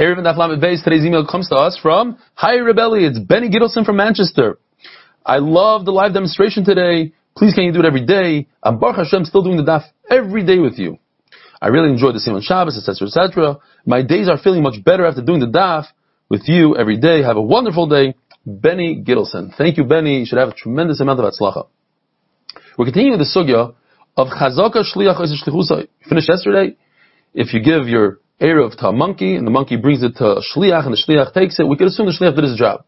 Erev and Daflamet today's email comes to us from, Hi Rebelli, it's Benny Gittleson from Manchester. I love the live demonstration today. Please can you do it every day? I'm Baruch Hashem still doing the daf every day with you. I really enjoyed the Simon Shabbos, etc., etc. My days are feeling much better after doing the daf with you every day. Have a wonderful day. Benny Gittleson. Thank you, Benny. You should have a tremendous amount of atzlacha. We're continuing the sugya of chazaka shliach. Finished yesterday. If you give your Erev to a monkey, and the monkey brings it to a shliach, and the shliach takes it, we could assume the shliach did his job.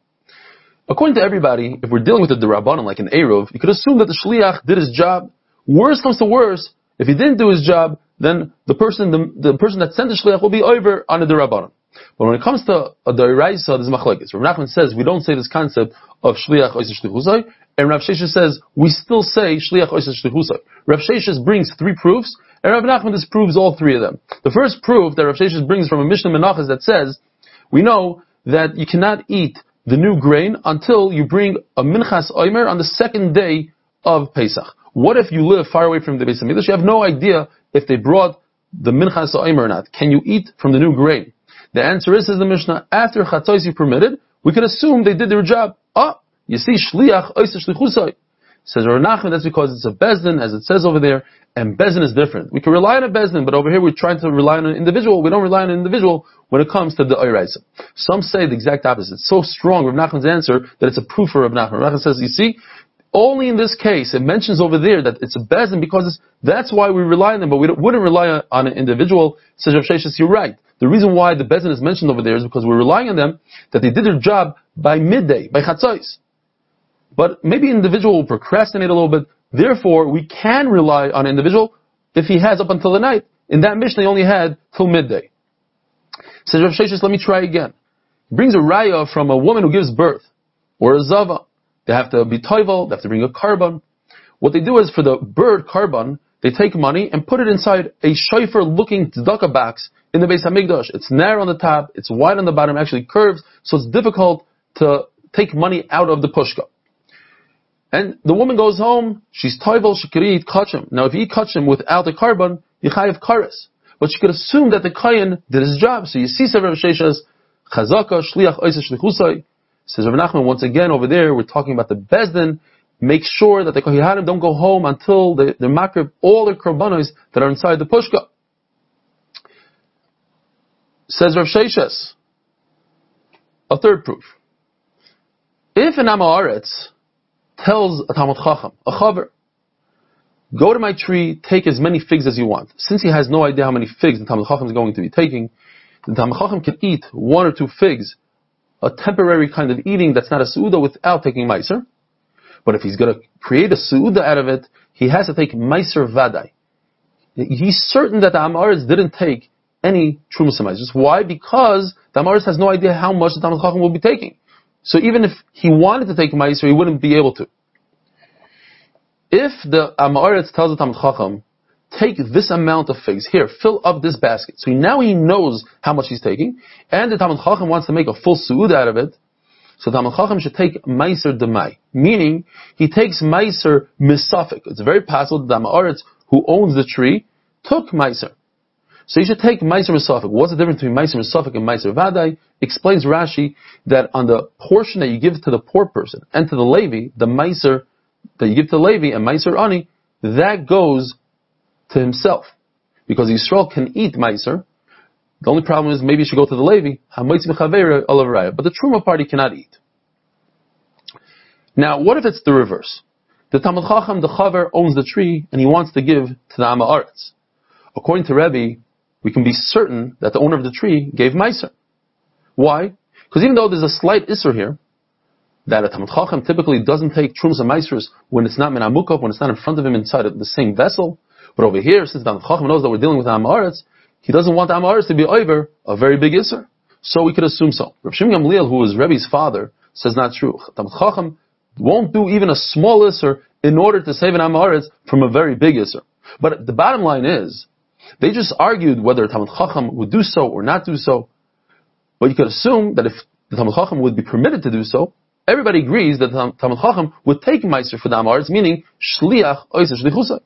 According to everybody, if we're dealing with a derabanan like an Erev, you could assume that the shliach did his job. Worst comes to worst, if he didn't do his job, then the person, the, the person that sent the shliach will be over on the derabanan. But when it comes to a deraisa, there's machlekes. Rav Nachman says we don't say this concept of shliach oiser shlichusai, and Rav Sheshes says we still say shliach oiser shlichusai. Rav Sheshes brings three proofs, and Rav Nachman disproves all three of them. The first proof that Rav Sheshes brings from a Mishnah Menachas that says, we know that you cannot eat the new grain until you bring a minchas oimer on the second day of Pesach. What if you live far away from the Beis? You have no idea if they brought the minchas oimer or not. Can you eat from the new grain? The answer is, says the Mishnah, after chatzos you permitted, we can assume they did their job. Ah, you see, shliach oiser shlichusai. Says Rav Nachman, that's because it's a bezdin, as it says over there, and Bezin is different. We can rely on a Bezin, but over here we're trying to rely on an individual. We don't rely on an individual when it comes to the Oiraisa. Some say the exact opposite. It's so strong, Rav Nachman's answer, that it's a proof for Rav Nachman. Rav Nachman says, you see, only in this case, it mentions over there that it's a Bezin because that's why we rely on them, but we wouldn't rely on an individual. Says Rav Sheshis, you're right. The reason why the Bezin is mentioned over there is because we're relying on them that they did their job by midday, by Chatzais. But maybe individual will procrastinate a little bit, Therefore, we can rely on individual if he has up until the night. In that Mishnah, he only had till midday. Says Rav Sheshes, let me try again. He brings a raya from a woman who gives birth, or a zava. They have to be toivel, they have to bring a korban. What they do is for the bird korban, they take money and put it inside a shofar looking tzedakah box in the Beis Hamikdash. It's narrow on the top, it's wide on the bottom, actually curves, so it's difficult to take money out of the pushka. And the woman goes home, she's toivel, she could eat kachim. Now if you eat kachim without the korban, you chayiv kares. But she could assume that the kayan did his job. So you see Sefer Sheshas, chazaka, shliach, oisa. Says Rav Nachman, once again over there, we're talking about the bezdin. Make sure that the kohanim don't go home until they, they're makrib all the korbanos that are inside the pushka. Says Rav Sheshas, a third proof. If an Amaretz tells a Talmud Chacham, a Chaver, go to my tree, take as many figs as you want. Since he has no idea how many figs the Talmud Chacham is going to be taking, the Talmud Chacham can eat one or two figs, a temporary kind of eating that's not a Su'uda without taking Meiser. But if he's going to create a Su'uda out of it, he has to take Meiser Vadai. He's certain that the Amaris didn't take any Trumas Why? Because the Amaris has no idea how much the Talmud Chacham will be taking. So even if he wanted to take Meiser, he wouldn't be able to. If the Amaretz tells the Talmud Chacham, take this amount of figs, here, fill up this basket. So now he knows how much he's taking, and the Talmud Chacham wants to make a full suud out of it, so the Talmud Chacham should take Meiser Demai, meaning he takes Meiser Misafik. It's very possible that the Amaretz, who owns the tree, took Meiser. So you should take Meiser Misafik. What's the difference between Meiser Misafik and Meiser Vadai? Explains Rashi that on the portion that you give to the poor person and to the Levi, the Meiser that you give to Levi and Meiser Ani, that goes to himself. Because Yisrael can eat Meiser. The only problem is maybe you should go to the Levi, but the Truma party cannot eat. Now, what if it's the reverse? The Talmud Chacham, the Chaver, owns the tree and he wants to give to the Amma According to Rebbe, we can be certain that the owner of the tree gave Meiser. Why? Because even though there's a slight Isser here, that a Talmud Chacham typically doesn't take Trums and Meisers when it's not Menamukov, when it's not in front of him inside the same vessel, but over here, since Talmud Chacham knows that we're dealing with Amaretz, he doesn't want Amaretz to be over a very big Isser. So we could assume so. Rav Shimon Gamliel, who was Rebbe's father, says not true. Talmud Chacham won't do even a small Isser in order to save an Amaretz from a very big Isser. But the bottom line is, they just argued whether Talmud Chacham would do so or not do so. But you could assume that if the Talmud Chacham would be permitted to do so, everybody agrees that the Talmud Chacham would take Meiser for the Amaretz, meaning Shliach Oysa Shlichusa.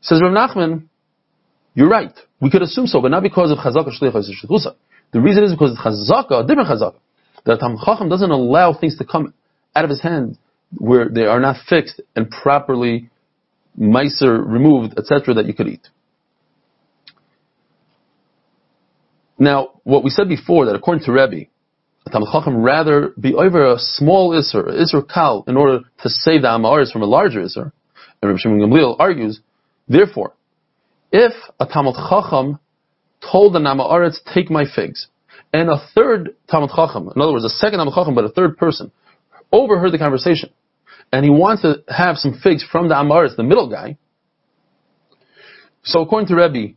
Says Rav Nachman, You're right. We could assume so, but not because of chazaka shliach The reason is because chazaka, a different chazaka, that Talmud Chacham doesn't allow things to come out of his hand where they are not fixed and properly miser removed, etc., that you could eat. Now, what we said before, that according to Rebbe, Talmud Chacham rather be over a small Isser, Isser Kal, in order to save the Amaris from a larger Isser. And Rabbi Shimon Gamliel argues, therefore, if a Talmud Chacham told the Namaretz, take my figs, and a third Talmud Chacham, in other words, a second Talmud Chacham, but a third person, overheard the conversation, and he wants to have some figs from the Amaretz, the middle guy, so according to Rebbe,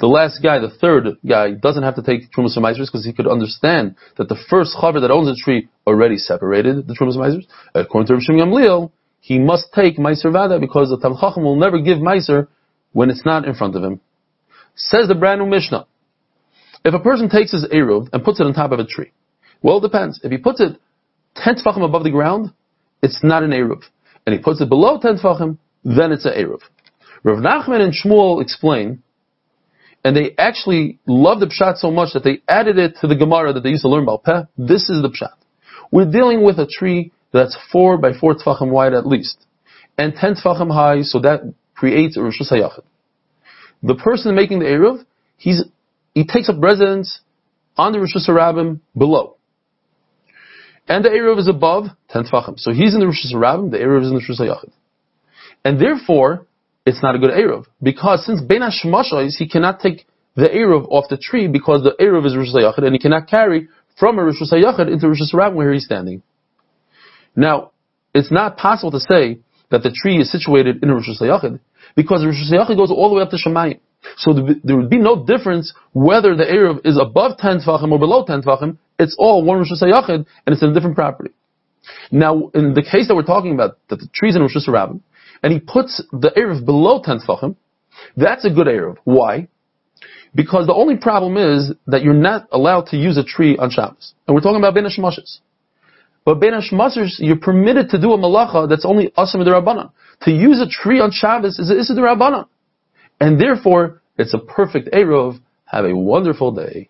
the last guy, the third guy, doesn't have to take Trumas and because he could understand that the first chaver that owns the tree already separated the Trumas and According to Rav Shimon Gamliel, he must take Meiser Vada because the Talmud Chacham will never give Meiser when it's not in front of him. Says the brand new Mishnah. If a person takes his Eruv and puts it on top of a tree, well, it depends. If he puts it 10 tfachim above the ground, it's not an Eruv. And he puts it below 10 tfachim, then it's an Eruv. Rav Nachman and Shmuel explain and they actually loved the pshat so much that they added it to the Gemara that they used to learn about Peh. This is the pshat. We're dealing with a tree that's four by four tfachim wide at least, and ten tfachim high, so that creates a Rosh Hashanah. The person making the Eruv, he's, he takes up residence on the Rosh Hashanah below. And the Eruv is above 10 tfachim. So he's in the Rosh Hashanah, the Eruv is in the Rosh Hashanah. And therefore, it's not a good Eruv. Because since Ben Hashmashais, he cannot take the Eruv off the tree because the Eruv is Rosh Hashanah and he cannot carry from a Rosh Hashanah into Rosh Hashanah where he's standing. Now, it's not possible to say that the tree is situated in a Rosh Hashanah because Rosh Hashanah goes all the way up to Shemayim. So there would be no difference whether the Eruv is above 10 Tvachim or below 10 Tvachim. It's all one Rosh Hashanah and it's in a different property. Now, in the case that we're talking about, that the trees in Rosh Hashanah, and he puts the Erev below 10 Tfachim, that's a good Erev. Why? Because the only problem is that you're not allowed to use a tree on Shabbos. And we're talking about Ben Hashmashis. But Ben Hashmashis, you're permitted to do a malacha that's only Asim Rabbanan. To use a tree on Shabbos is Issa Rabbanan. And therefore, it's a perfect Erev. Have a wonderful day.